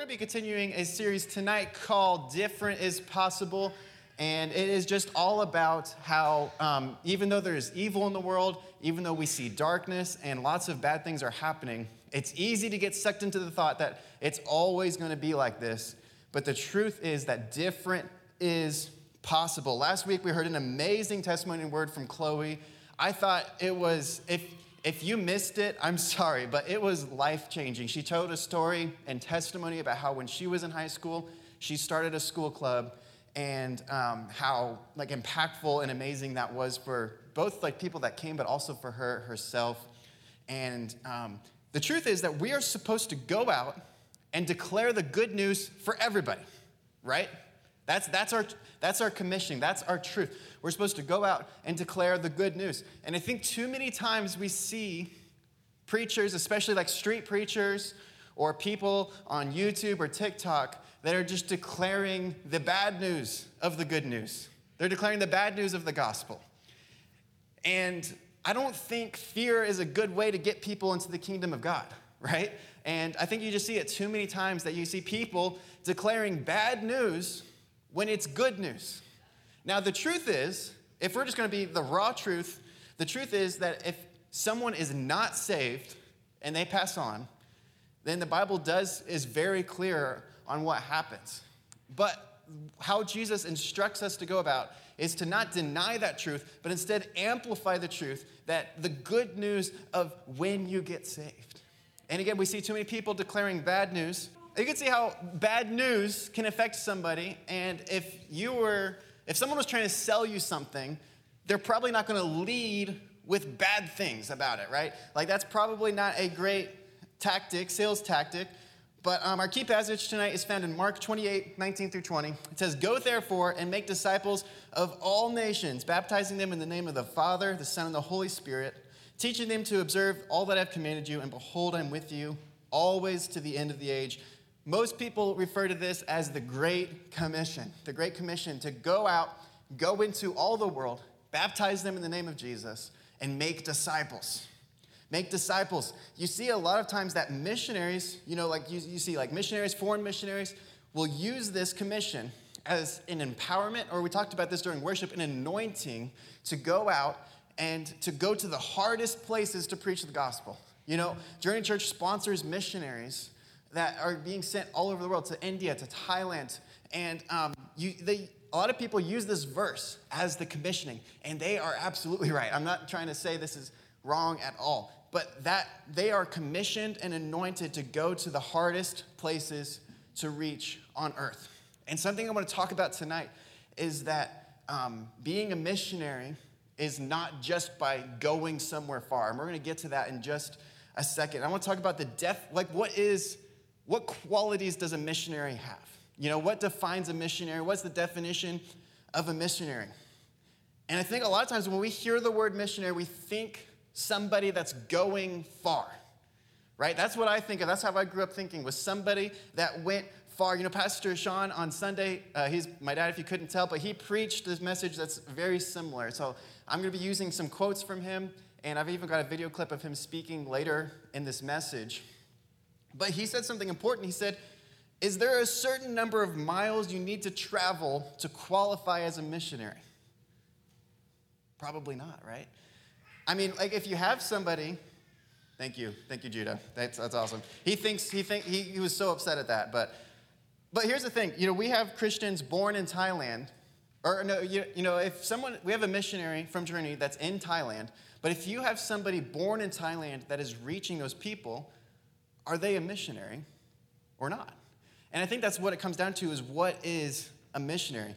going to be continuing a series tonight called Different is Possible. And it is just all about how, um, even though there's evil in the world, even though we see darkness and lots of bad things are happening, it's easy to get sucked into the thought that it's always going to be like this. But the truth is that different is possible. Last week we heard an amazing testimony word from Chloe. I thought it was, if if you missed it, I'm sorry, but it was life changing. She told a story and testimony about how when she was in high school, she started a school club and um, how like impactful and amazing that was for both like people that came, but also for her herself. And um, the truth is that we are supposed to go out and declare the good news for everybody, right? That's, that's, our, that's our commissioning. That's our truth. We're supposed to go out and declare the good news. And I think too many times we see preachers, especially like street preachers or people on YouTube or TikTok, that are just declaring the bad news of the good news. They're declaring the bad news of the gospel. And I don't think fear is a good way to get people into the kingdom of God, right? And I think you just see it too many times that you see people declaring bad news when it's good news. Now, the truth is, if we're just going to be the raw truth, the truth is that if someone is not saved and they pass on, then the Bible does is very clear on what happens. But how Jesus instructs us to go about is to not deny that truth, but instead amplify the truth that the good news of when you get saved. And again, we see too many people declaring bad news you can see how bad news can affect somebody. And if you were, if someone was trying to sell you something, they're probably not going to lead with bad things about it, right? Like that's probably not a great tactic, sales tactic. But um, our key passage tonight is found in Mark 28, 19 through 20. It says, Go therefore and make disciples of all nations, baptizing them in the name of the Father, the Son, and the Holy Spirit, teaching them to observe all that I've commanded you, and behold, I'm with you always to the end of the age. Most people refer to this as the Great Commission. The Great Commission to go out, go into all the world, baptize them in the name of Jesus, and make disciples. Make disciples. You see a lot of times that missionaries, you know, like you, you see like missionaries, foreign missionaries, will use this commission as an empowerment, or we talked about this during worship, an anointing to go out and to go to the hardest places to preach the gospel. You know, Journey Church sponsors missionaries that are being sent all over the world to India, to Thailand. And um, you, they, a lot of people use this verse as the commissioning, and they are absolutely right. I'm not trying to say this is wrong at all, but that they are commissioned and anointed to go to the hardest places to reach on earth. And something I want to talk about tonight is that um, being a missionary is not just by going somewhere far. And we're going to get to that in just a second. I want to talk about the death, like what is what qualities does a missionary have? You know, what defines a missionary? What's the definition of a missionary? And I think a lot of times when we hear the word missionary, we think somebody that's going far, right? That's what I think of. That's how I grew up thinking, was somebody that went far. You know, Pastor Sean on Sunday, uh, he's my dad if you couldn't tell, but he preached this message that's very similar. So I'm going to be using some quotes from him, and I've even got a video clip of him speaking later in this message. But he said something important. He said, Is there a certain number of miles you need to travel to qualify as a missionary? Probably not, right? I mean, like if you have somebody, thank you, thank you, Judah. That's, that's awesome. He thinks he think he, he was so upset at that, but but here's the thing, you know, we have Christians born in Thailand, or no, you, you know, if someone we have a missionary from Journey that's in Thailand, but if you have somebody born in Thailand that is reaching those people, are they a missionary or not? And I think that's what it comes down to is what is a missionary?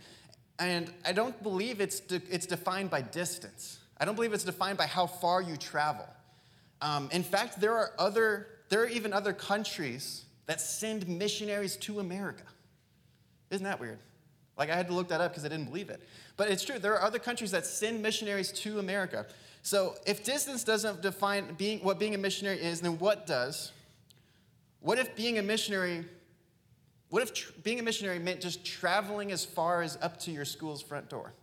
And I don't believe it's, de- it's defined by distance. I don't believe it's defined by how far you travel. Um, in fact, there are other, there are even other countries that send missionaries to America. Isn't that weird? Like I had to look that up because I didn't believe it. But it's true. There are other countries that send missionaries to America. So if distance doesn't define being, what being a missionary is, then what does? What if being a missionary, what if tr- being a missionary meant just traveling as far as up to your school's front door?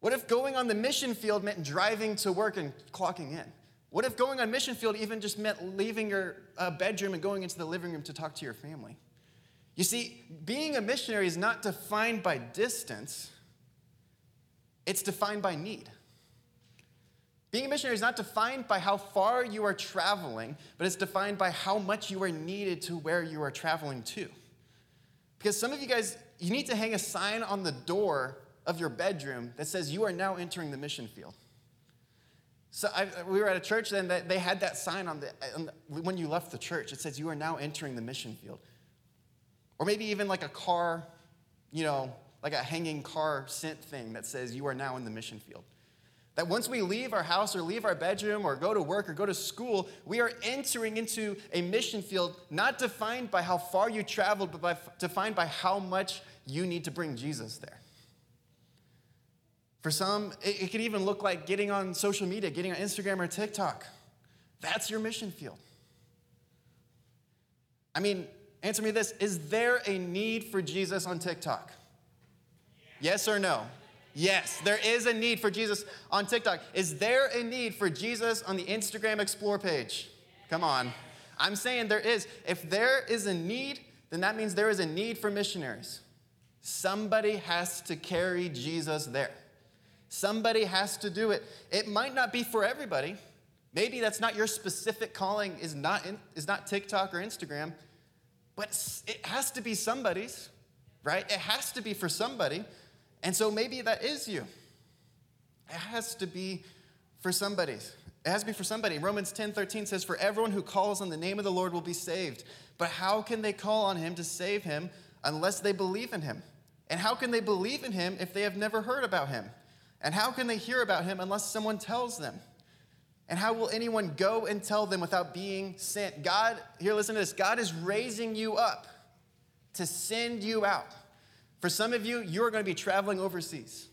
What if going on the mission field meant driving to work and clocking in? What if going on mission field even just meant leaving your uh, bedroom and going into the living room to talk to your family? You see, being a missionary is not defined by distance, it's defined by need. Being a missionary is not defined by how far you are traveling, but it's defined by how much you are needed to where you are traveling to. Because some of you guys, you need to hang a sign on the door of your bedroom that says you are now entering the mission field. So I, we were at a church then that they had that sign on the, on the, when you left the church. It says you are now entering the mission field. Or maybe even like a car, you know, like a hanging car scent thing that says you are now in the mission field. That once we leave our house or leave our bedroom or go to work or go to school, we are entering into a mission field not defined by how far you traveled, but by, defined by how much you need to bring Jesus there. For some, it, it could even look like getting on social media, getting on Instagram or TikTok. That's your mission field. I mean, answer me this Is there a need for Jesus on TikTok? Yes or no? Yes, there is a need for Jesus on TikTok. Is there a need for Jesus on the Instagram Explore page? Come on. I'm saying there is. If there is a need, then that means there is a need for missionaries. Somebody has to carry Jesus there. Somebody has to do it. It might not be for everybody. Maybe that's not your specific calling is not in, is not TikTok or Instagram, but it has to be somebody's, right? It has to be for somebody. And so maybe that is you. It has to be for somebody. It has to be for somebody. Romans 10 13 says, For everyone who calls on the name of the Lord will be saved. But how can they call on him to save him unless they believe in him? And how can they believe in him if they have never heard about him? And how can they hear about him unless someone tells them? And how will anyone go and tell them without being sent? God, here, listen to this God is raising you up to send you out. For some of you, you're going to be traveling overseas.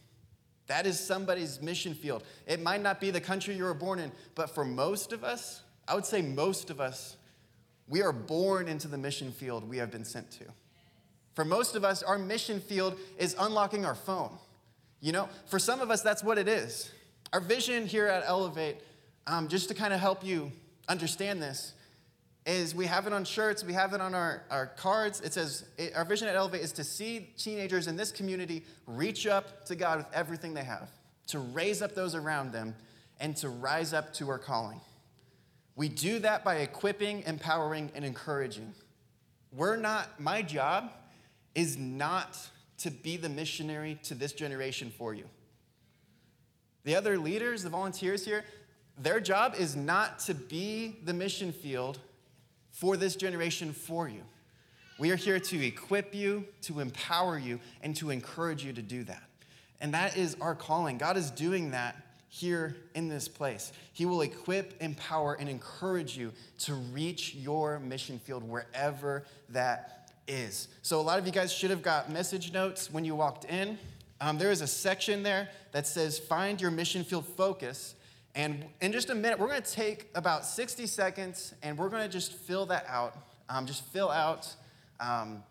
That is somebody's mission field. It might not be the country you were born in, but for most of us, I would say most of us, we are born into the mission field we have been sent to. For most of us, our mission field is unlocking our phone. You know, for some of us, that's what it is. Our vision here at Elevate, um, just to kind of help you understand this, is we have it on shirts, we have it on our, our cards. It says, Our vision at Elevate is to see teenagers in this community reach up to God with everything they have, to raise up those around them, and to rise up to our calling. We do that by equipping, empowering, and encouraging. We're not, my job is not to be the missionary to this generation for you. The other leaders, the volunteers here, their job is not to be the mission field for this generation for you. We are here to equip you, to empower you, and to encourage you to do that. And that is our calling. God is doing that here in this place. He will equip, empower, and encourage you to reach your mission field wherever that is. So, a lot of you guys should have got message notes when you walked in. Um, there is a section there that says, Find your mission field focus. And in just a minute, we're going to take about 60 seconds and we're going to just fill that out. Um, just fill out um,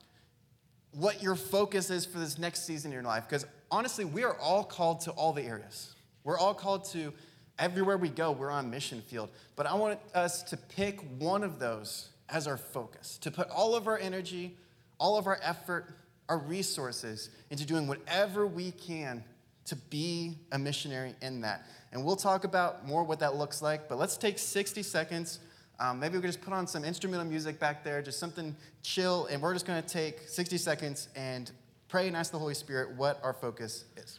what your focus is for this next season in your life. Because honestly, we are all called to all the areas. We're all called to everywhere we go, we're on mission field. But I want us to pick one of those as our focus, to put all of our energy, all of our effort, our resources into doing whatever we can to be a missionary in that. And we'll talk about more what that looks like, but let's take 60 seconds. Um, maybe we can just put on some instrumental music back there, just something chill, and we're just going to take 60 seconds and pray and ask the Holy Spirit what our focus is.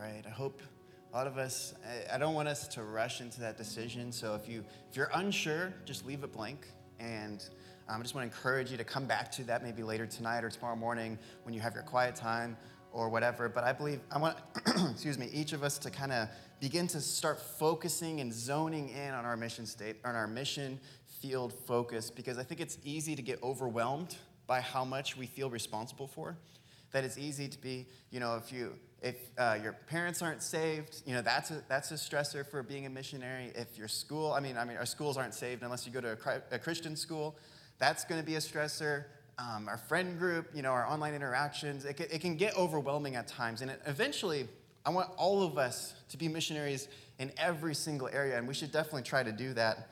Right? I hope a lot of us, I don't want us to rush into that decision. So if, you, if you're unsure, just leave it blank. And um, I just want to encourage you to come back to that maybe later tonight or tomorrow morning when you have your quiet time or whatever. But I believe I want, excuse me, each of us to kind of begin to start focusing and zoning in on our mission state, on our mission field focus, because I think it's easy to get overwhelmed by how much we feel responsible for. That it's easy to be, you know, if you if uh, your parents aren't saved, you know that's a, that's a stressor for being a missionary. If your school, I mean, I mean, our schools aren't saved unless you go to a, a Christian school. That's going to be a stressor. Um, our friend group, you know, our online interactions, it it can get overwhelming at times. And it, eventually, I want all of us to be missionaries in every single area, and we should definitely try to do that.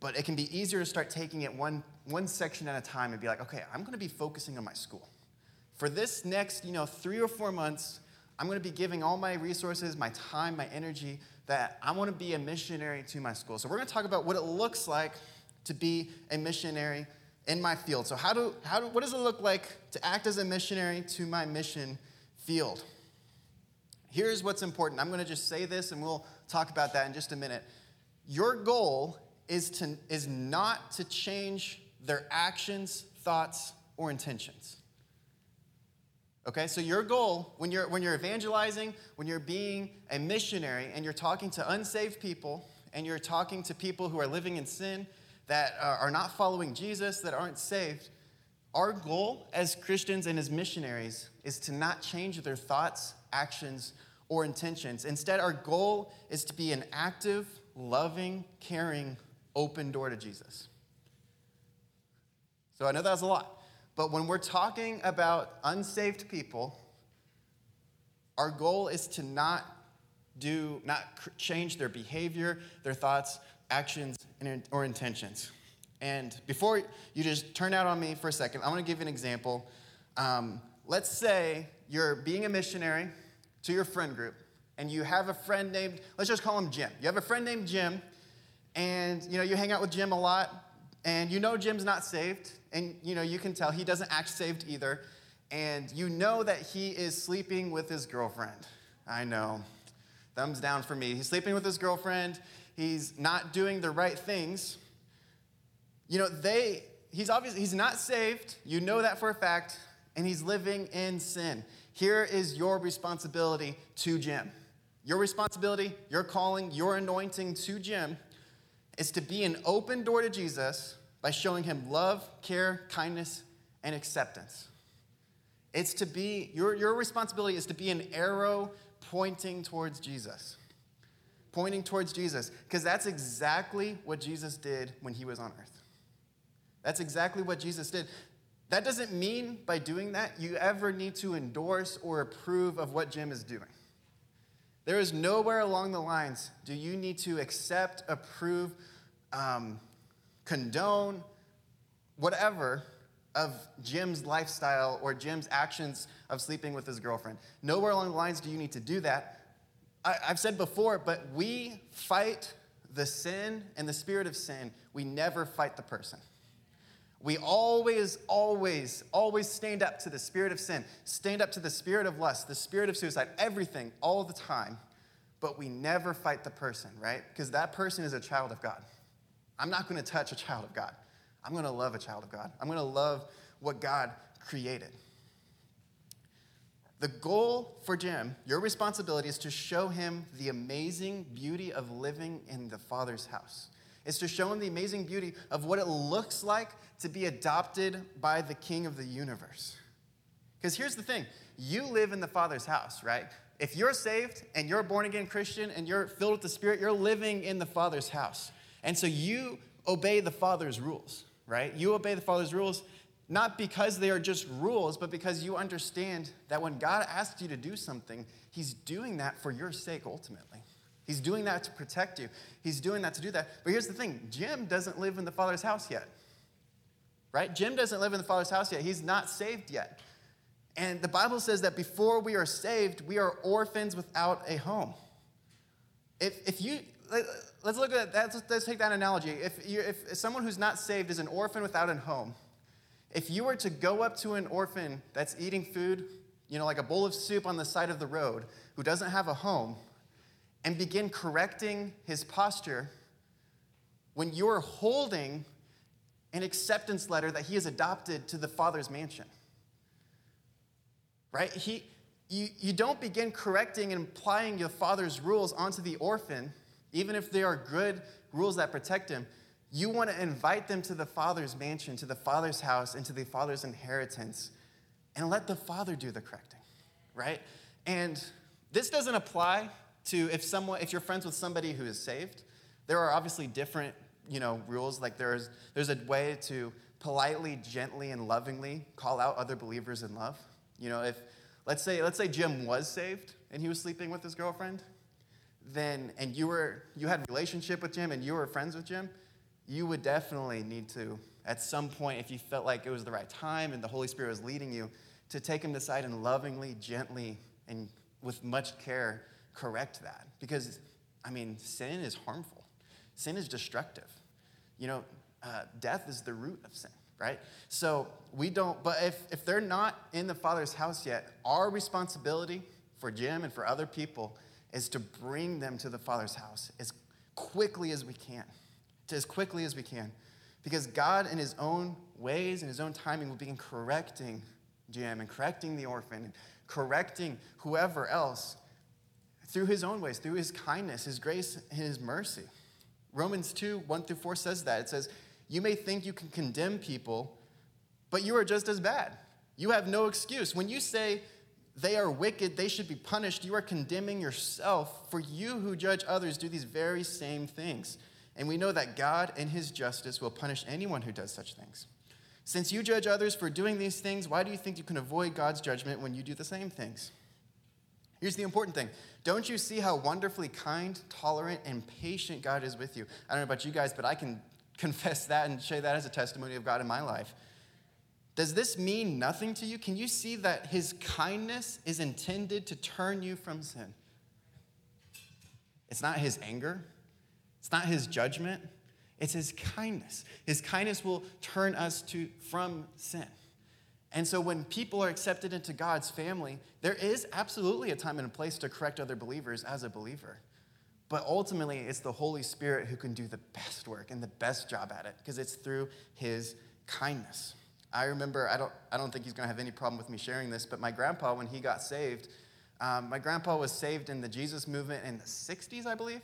But it can be easier to start taking it one, one section at a time and be like, okay, I'm going to be focusing on my school. For this next, you know, three or four months, I'm going to be giving all my resources, my time, my energy, that I want to be a missionary to my school. So we're going to talk about what it looks like to be a missionary in my field. So how do, how do, what does it look like to act as a missionary to my mission field? Here's what's important. I'm going to just say this and we'll talk about that in just a minute. Your goal is, to, is not to change their actions, thoughts, or intentions. Okay, so your goal when you're, when you're evangelizing, when you're being a missionary and you're talking to unsaved people and you're talking to people who are living in sin, that uh, are not following Jesus, that aren't saved, our goal as Christians and as missionaries is to not change their thoughts, actions, or intentions. Instead, our goal is to be an active, loving, caring, open door to Jesus. So I know that was a lot. But when we're talking about unsaved people, our goal is to not do, not change their behavior, their thoughts, actions, or intentions. And before you just turn out on me for a second, I want to give you an example. Um, let's say you're being a missionary to your friend group, and you have a friend named, let's just call him Jim. You have a friend named Jim, and you know you hang out with Jim a lot, and you know Jim's not saved, and you know you can tell he doesn't act saved either, and you know that he is sleeping with his girlfriend. I know, thumbs down for me. He's sleeping with his girlfriend. He's not doing the right things. You know, they he's obviously he's not saved. You know that for a fact, and he's living in sin. Here is your responsibility to Jim. Your responsibility, your calling, your anointing to Jim is to be an open door to Jesus by showing him love, care, kindness, and acceptance. It's to be, your, your responsibility is to be an arrow pointing towards Jesus. Pointing towards Jesus, because that's exactly what Jesus did when he was on earth. That's exactly what Jesus did. That doesn't mean by doing that you ever need to endorse or approve of what Jim is doing. There is nowhere along the lines do you need to accept, approve, um, condone, whatever of Jim's lifestyle or Jim's actions of sleeping with his girlfriend. Nowhere along the lines do you need to do that. I, have said before, but we fight the sin and the spirit of sin. We never fight the person. We always, always, always stand up to the spirit of sin, stand up to the spirit of lust, the spirit of suicide, everything, all the time. But we never fight the person, right? Because that person is a child of God. I'm not going to touch a child of God. I'm going to love a child of God. I'm going to love what God created. The goal for Jim, your responsibility is to show him the amazing beauty of living in the Father's house. It's to show him the amazing beauty of what it looks like to be adopted by the King of the universe. Because here's the thing you live in the Father's house, right? If you're saved and you're a born again Christian and you're filled with the Spirit, you're living in the Father's house. And so you obey the Father's rules, right? You obey the Father's rules not because they are just rules, but because you understand that when God asks you to do something, He's doing that for your sake ultimately. He's doing that to protect you. He's doing that to do that. But here's the thing Jim doesn't live in the Father's house yet, right? Jim doesn't live in the Father's house yet. He's not saved yet. And the Bible says that before we are saved, we are orphans without a home. If, if you, let's look at that. Let's take that analogy. If, you, if someone who's not saved is an orphan without a home, if you were to go up to an orphan that's eating food you know, like a bowl of soup on the side of the road, who doesn't have a home, and begin correcting his posture when you're holding an acceptance letter that he has adopted to the Father's mansion? Right? He, you, you don't begin correcting and applying your Father's rules onto the orphan, even if they are good rules that protect him. You want to invite them to the Father's mansion, to the Father's house, and to the Father's inheritance, and let the Father do the correcting, right? And this doesn't apply to if someone, if you're friends with somebody who is saved. There are obviously different, you know, rules. Like there's there's a way to politely, gently, and lovingly call out other believers in love. You know, if let's say let's say Jim was saved and he was sleeping with his girlfriend, then and you were you had a relationship with Jim and you were friends with Jim you would definitely need to, at some point, if you felt like it was the right time and the Holy Spirit was leading you, to take him aside and lovingly, gently, and with much care correct that. Because, I mean, sin is harmful, sin is destructive. You know, uh, death is the root of sin, right? So we don't, but if, if they're not in the Father's house yet, our responsibility for Jim and for other people is to bring them to the Father's house as quickly as we can to as quickly as we can. Because God, in His own ways and His own timing, will begin correcting Jim and correcting the orphan and correcting whoever else through His own ways, through His kindness, His grace, and His mercy. Romans 2 1 through 4 says that. It says, You may think you can condemn people, but you are just as bad. You have no excuse. When you say they are wicked, they should be punished, you are condemning yourself, for you who judge others do these very same things. And we know that God, in his justice, will punish anyone who does such things. Since you judge others for doing these things, why do you think you can avoid God's judgment when you do the same things? Here's the important thing Don't you see how wonderfully kind, tolerant, and patient God is with you? I don't know about you guys, but I can confess that and share that as a testimony of God in my life. Does this mean nothing to you? Can you see that his kindness is intended to turn you from sin? It's not his anger, it's not his judgment, it's his kindness. His kindness will turn us to from sin. And so when people are accepted into God's family, there is absolutely a time and a place to correct other believers as a believer. But ultimately, it's the Holy Spirit who can do the best work and the best job at it because it's through his kindness. I remember, I don't, I don't think he's going to have any problem with me sharing this, but my grandpa, when he got saved, um, my grandpa was saved in the Jesus movement in the 60s, I believe.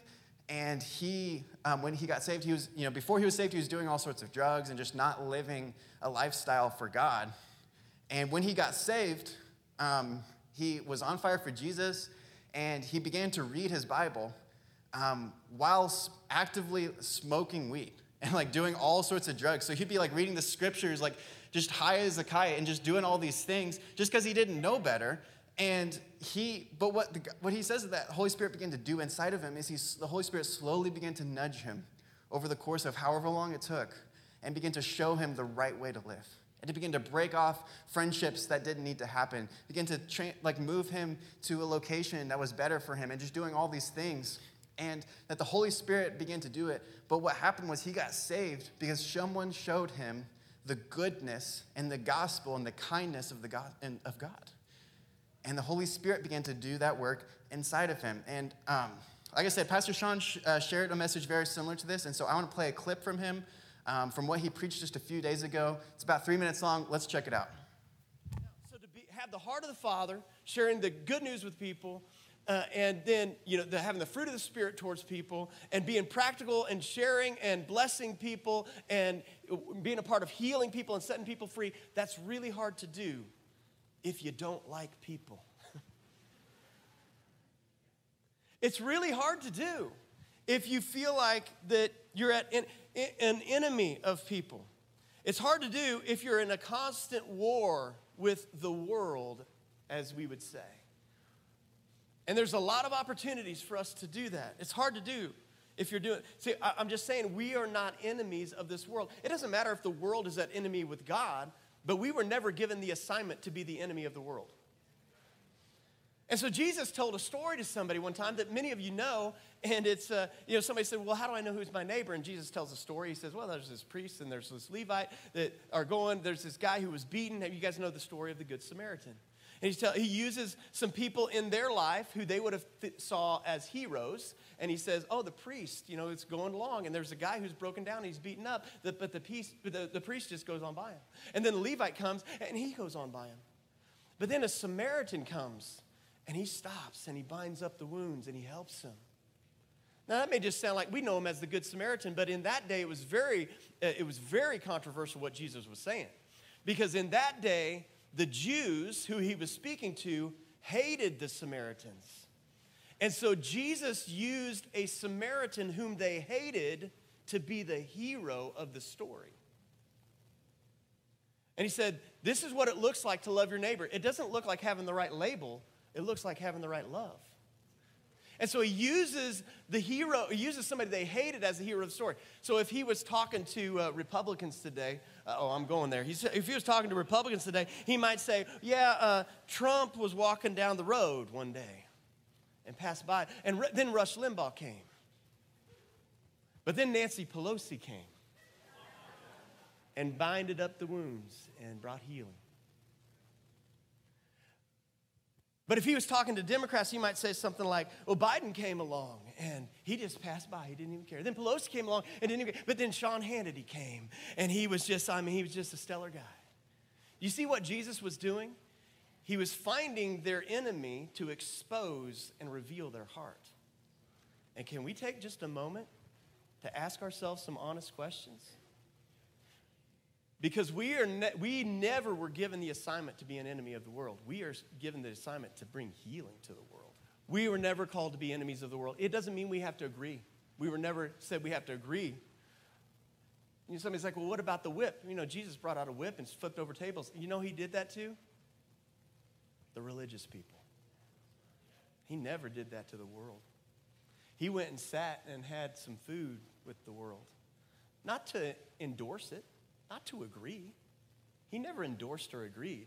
And he um, when he got saved he was you know before he was saved he was doing all sorts of drugs and just not living a lifestyle for god. And when he got saved um, he was on fire for jesus and he began to read his bible um, while actively smoking weed and like doing all sorts of drugs. So he'd be like reading the scriptures like just high as a kite and just doing all these things just because he didn't know better. And he, but what, the, what he says that Holy Spirit began to do inside of him is he, the Holy Spirit slowly began to nudge him over the course of however long it took and begin to show him the right way to live. And to begin to break off friendships that didn't need to happen begin to tra- like move him to a location that was better for him and just doing all these things and that the holy spirit began to do it. But what happened was he got saved because someone showed him the goodness and the gospel and the kindness of, the God, of god and the Holy Spirit began to do that work inside of him. And um, like I said, Pastor Sean sh- uh, shared a message very similar to this. And so I want to play a clip from him um, from what he preached just a few days ago. It's about three minutes long. Let's check it out. So to be, have the heart of the Father, sharing the good news with people, uh, and then you know the, having the fruit of the spirit towards people and being practical and sharing and blessing people and being a part of healing people and setting people free that's really hard to do if you don't like people. it's really hard to do if you feel like that you're at an, an enemy of people. It's hard to do if you're in a constant war with the world, as we would say. And there's a lot of opportunities for us to do that. It's hard to do if you're doing see i'm just saying we are not enemies of this world it doesn't matter if the world is at enemy with god but we were never given the assignment to be the enemy of the world. And so Jesus told a story to somebody one time that many of you know, and it's, uh, you know, somebody said, well, how do I know who's my neighbor? And Jesus tells a story. He says, well, there's this priest and there's this Levite that are going, there's this guy who was beaten. You guys know the story of the Good Samaritan. And he, tell, he uses some people in their life who they would have th- saw as heroes. And he says, oh, the priest, you know, it's going along. And there's a guy who's broken down, he's beaten up. but the, piece, the, the priest just goes on by him. And then the Levite comes, and he goes on by him. But then a Samaritan comes, and he stops, and he binds up the wounds, and he helps him. Now that may just sound like we know him as the Good Samaritan, but in that day it was very, uh, it was very controversial what Jesus was saying. Because in that day, the Jews who he was speaking to hated the Samaritans. And so Jesus used a Samaritan whom they hated to be the hero of the story. And he said, This is what it looks like to love your neighbor. It doesn't look like having the right label, it looks like having the right love. And so he uses the hero, he uses somebody they hated as the hero of the story. So if he was talking to uh, Republicans today, uh, oh, I'm going there. He's, if he was talking to Republicans today, he might say, Yeah, uh, Trump was walking down the road one day and passed by. And then Rush Limbaugh came. But then Nancy Pelosi came and binded up the wounds and brought healing. But if he was talking to Democrats, he might say something like, well, Biden came along and he just passed by. He didn't even care. Then Pelosi came along and didn't even care. But then Sean Hannity came and he was just, I mean, he was just a stellar guy. You see what Jesus was doing? He was finding their enemy to expose and reveal their heart. And can we take just a moment to ask ourselves some honest questions? Because we, are ne- we never were given the assignment to be an enemy of the world. We are given the assignment to bring healing to the world. We were never called to be enemies of the world. It doesn't mean we have to agree. We were never said we have to agree. You know, somebody's like, well, what about the whip? You know, Jesus brought out a whip and flipped over tables. You know he did that too? The religious people. He never did that to the world. He went and sat and had some food with the world, not to endorse it, not to agree. He never endorsed or agreed.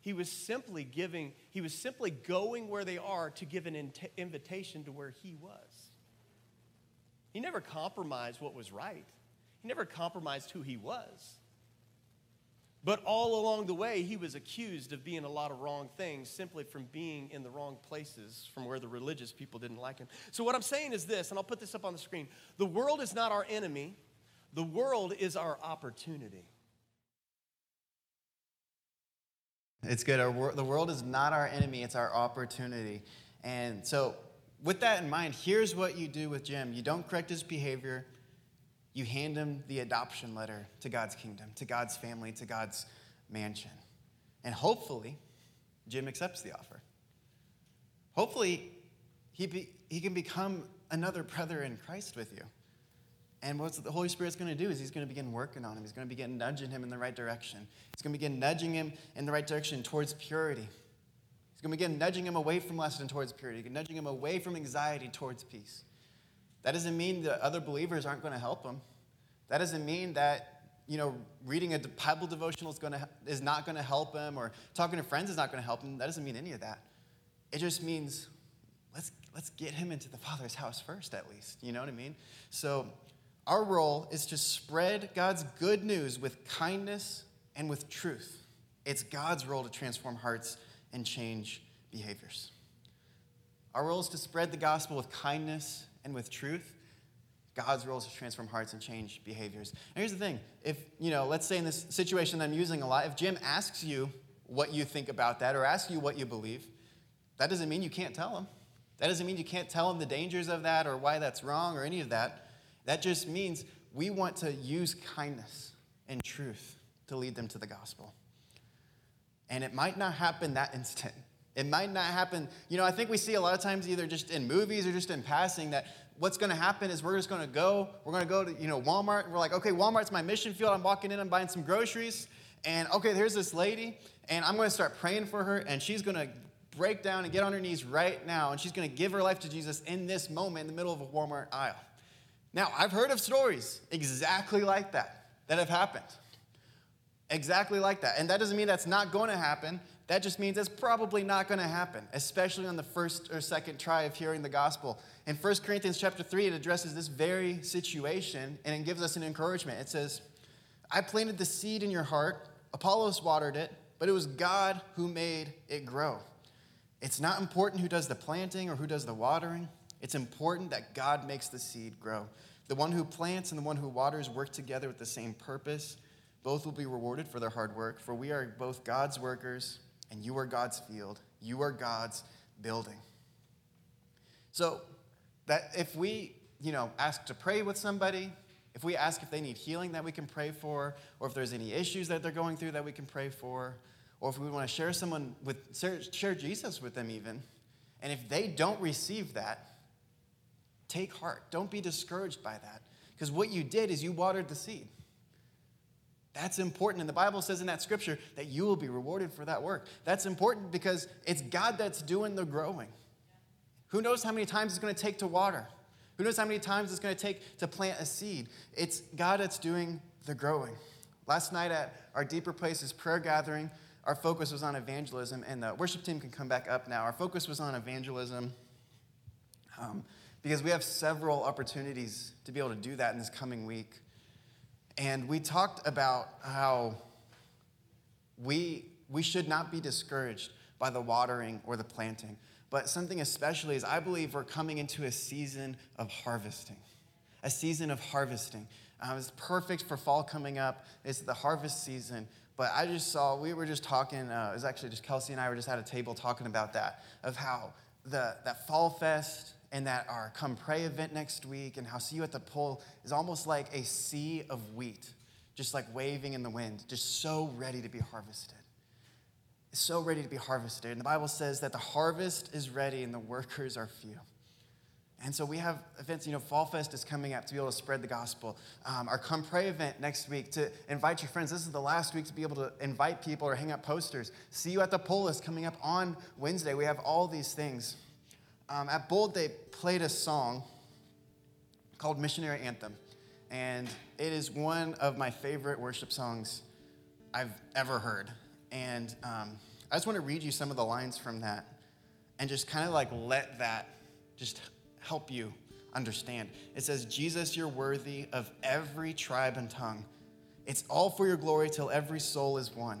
He was simply giving, he was simply going where they are to give an invitation to where he was. He never compromised what was right, he never compromised who he was. But all along the way, he was accused of being a lot of wrong things simply from being in the wrong places from where the religious people didn't like him. So, what I'm saying is this, and I'll put this up on the screen the world is not our enemy, the world is our opportunity. It's good. Our, the world is not our enemy, it's our opportunity. And so, with that in mind, here's what you do with Jim you don't correct his behavior, you hand him the adoption letter to God's kingdom, to God's family, to God's mansion. And hopefully, Jim accepts the offer. Hopefully, he, be, he can become another brother in Christ with you. And what the Holy Spirit's going to do is He's going to begin working on him. He's going to begin nudging him in the right direction. He's going to begin nudging him in the right direction towards purity. He's going to begin nudging him away from lust and towards purity, nudging him away from anxiety towards peace. That doesn't mean that other believers aren't going to help him. That doesn't mean that you know reading a Bible devotional is, going to, is not going to help him or talking to friends is not going to help him. That doesn't mean any of that. It just means let's, let's get him into the Father's house first, at least. You know what I mean? So our role is to spread God's good news with kindness and with truth. It's God's role to transform hearts and change behaviors. Our role is to spread the gospel with kindness and with truth. God's role is to transform hearts and change behaviors. And here's the thing if, you know, let's say in this situation that I'm using a lot, if Jim asks you what you think about that or asks you what you believe, that doesn't mean you can't tell him. That doesn't mean you can't tell him the dangers of that or why that's wrong or any of that. That just means we want to use kindness and truth to lead them to the gospel. And it might not happen that instant. It might not happen, you know, I think we see a lot of times either just in movies or just in passing that what's going to happen is we're just going to go, we're going to go to, you know, Walmart. And We're like, okay, Walmart's my mission field. I'm walking in, I'm buying some groceries. And okay, there's this lady, and I'm going to start praying for her, and she's going to break down and get on her knees right now, and she's going to give her life to Jesus in this moment in the middle of a Walmart aisle. Now, I've heard of stories exactly like that that have happened. Exactly like that. And that doesn't mean that's not going to happen. That just means it's probably not going to happen, especially on the first or second try of hearing the gospel. In 1 Corinthians chapter 3, it addresses this very situation and it gives us an encouragement. It says, I planted the seed in your heart, Apollos watered it, but it was God who made it grow. It's not important who does the planting or who does the watering. It's important that God makes the seed grow. The one who plants and the one who waters work together with the same purpose. Both will be rewarded for their hard work, for we are both God's workers, and you are God's field. You are God's building. So, that if we, you know, ask to pray with somebody, if we ask if they need healing that we can pray for, or if there's any issues that they're going through that we can pray for, or if we want to share someone with share Jesus with them even, and if they don't receive that, take heart. Don't be discouraged by that. Because what you did is you watered the seed. That's important. And the Bible says in that scripture that you will be rewarded for that work. That's important because it's God that's doing the growing. Who knows how many times it's going to take to water? Who knows how many times it's going to take to plant a seed? It's God that's doing the growing. Last night at our Deeper Places prayer gathering, our focus was on evangelism, and the worship team can come back up now. Our focus was on evangelism um, because we have several opportunities to be able to do that in this coming week. And we talked about how we, we should not be discouraged by the watering or the planting. But something especially is I believe we're coming into a season of harvesting. A season of harvesting. Um, it's perfect for fall coming up. It's the harvest season. But I just saw, we were just talking, uh, it was actually just Kelsey and I were just at a table talking about that, of how the, that Fall Fest and that our Come Pray event next week and how See You at the Pole is almost like a sea of wheat, just like waving in the wind, just so ready to be harvested so ready to be harvested. And the Bible says that the harvest is ready and the workers are few. And so we have events, you know, Fall Fest is coming up to be able to spread the gospel. Um, our Come Pray event next week to invite your friends. This is the last week to be able to invite people or hang up posters. See you at the Pole is coming up on Wednesday. We have all these things. Um, at Bold, they played a song called Missionary Anthem. And it is one of my favorite worship songs I've ever heard. And um, I just want to read you some of the lines from that and just kind of like let that just help you understand. It says, Jesus, you're worthy of every tribe and tongue. It's all for your glory till every soul is one.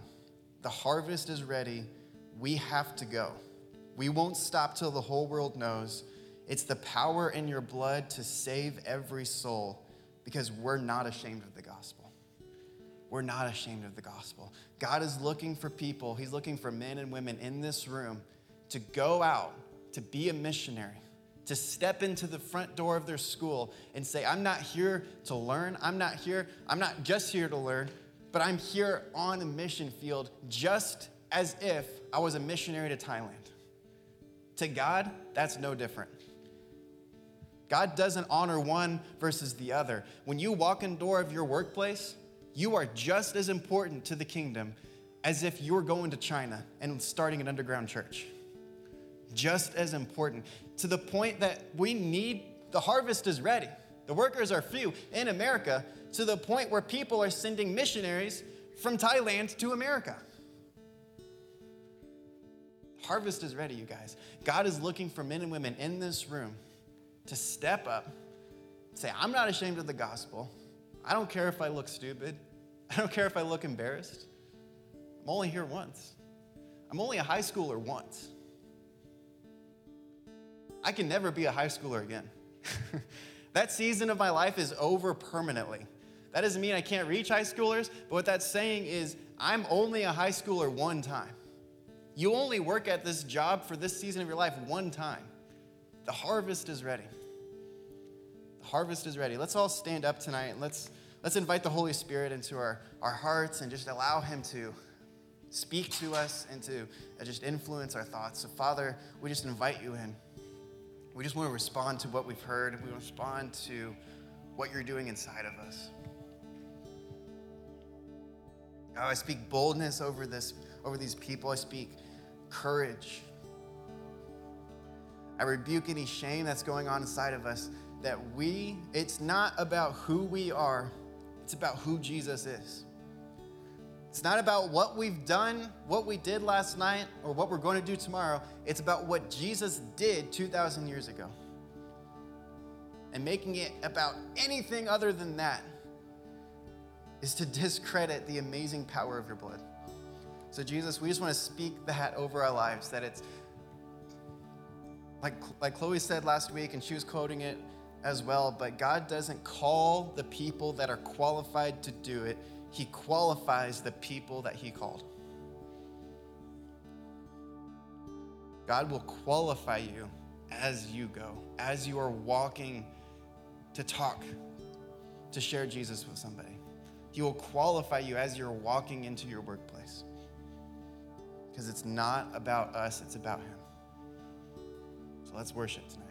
The harvest is ready. We have to go. We won't stop till the whole world knows. It's the power in your blood to save every soul because we're not ashamed of the gospel we're not ashamed of the gospel. God is looking for people, He's looking for men and women in this room to go out, to be a missionary, to step into the front door of their school and say, I'm not here to learn. I'm not here, I'm not just here to learn, but I'm here on a mission field just as if I was a missionary to Thailand. To God, that's no different. God doesn't honor one versus the other. When you walk in door of your workplace, you are just as important to the kingdom as if you're going to China and starting an underground church. Just as important to the point that we need the harvest is ready. The workers are few in America to the point where people are sending missionaries from Thailand to America. Harvest is ready, you guys. God is looking for men and women in this room to step up, say, I'm not ashamed of the gospel. I don't care if I look stupid. I don't care if I look embarrassed. I'm only here once. I'm only a high schooler once. I can never be a high schooler again. that season of my life is over permanently. That doesn't mean I can't reach high schoolers, but what that's saying is I'm only a high schooler one time. You only work at this job for this season of your life one time. The harvest is ready. The harvest is ready. Let's all stand up tonight let's Let's invite the Holy Spirit into our, our hearts and just allow Him to speak to us and to uh, just influence our thoughts. So, Father, we just invite you in. We just want to respond to what we've heard, we want to respond to what you're doing inside of us. God, I speak boldness over this, over these people. I speak courage. I rebuke any shame that's going on inside of us that we, it's not about who we are, it's about who Jesus is. It's not about what we've done, what we did last night, or what we're going to do tomorrow. It's about what Jesus did 2,000 years ago. And making it about anything other than that is to discredit the amazing power of your blood. So, Jesus, we just want to speak that over our lives that it's like, like Chloe said last week, and she was quoting it as well, but God doesn't call the people that are qualified to do it, He qualifies the people that He called. God will qualify you as you go, as you are walking to talk, to share Jesus with somebody. He will qualify you as you're walking into your workplace because it's not about us, it's about Him. So let's worship tonight.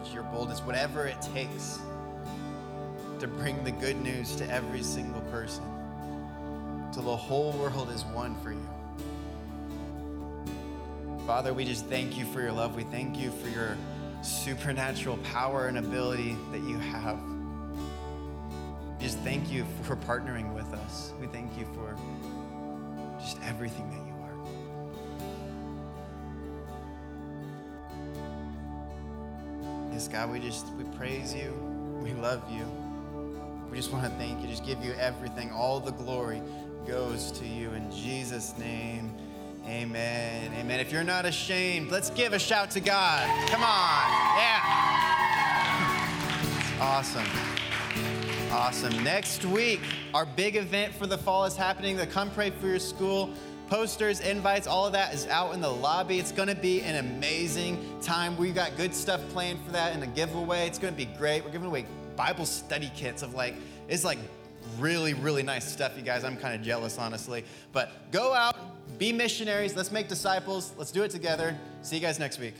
Courage, your boldness, whatever it takes to bring the good news to every single person, till the whole world is won for you. Father, we just thank you for your love. We thank you for your supernatural power and ability that you have. We just thank you for partnering with us. We thank you for just everything that you Yes, God, we just we praise you. We love you. We just want to thank you. Just give you everything. All the glory goes to you in Jesus' name. Amen. Amen. If you're not ashamed, let's give a shout to God. Come on. Yeah. Awesome. Awesome. Next week, our big event for the fall is happening. The Come Pray for Your School posters, invites, all of that is out in the lobby. It's going to be an amazing time. We've got good stuff planned for that and a giveaway. It's going to be great. We're giving away Bible study kits of like, it's like really, really nice stuff, you guys. I'm kind of jealous, honestly. But go out, be missionaries. Let's make disciples. Let's do it together. See you guys next week.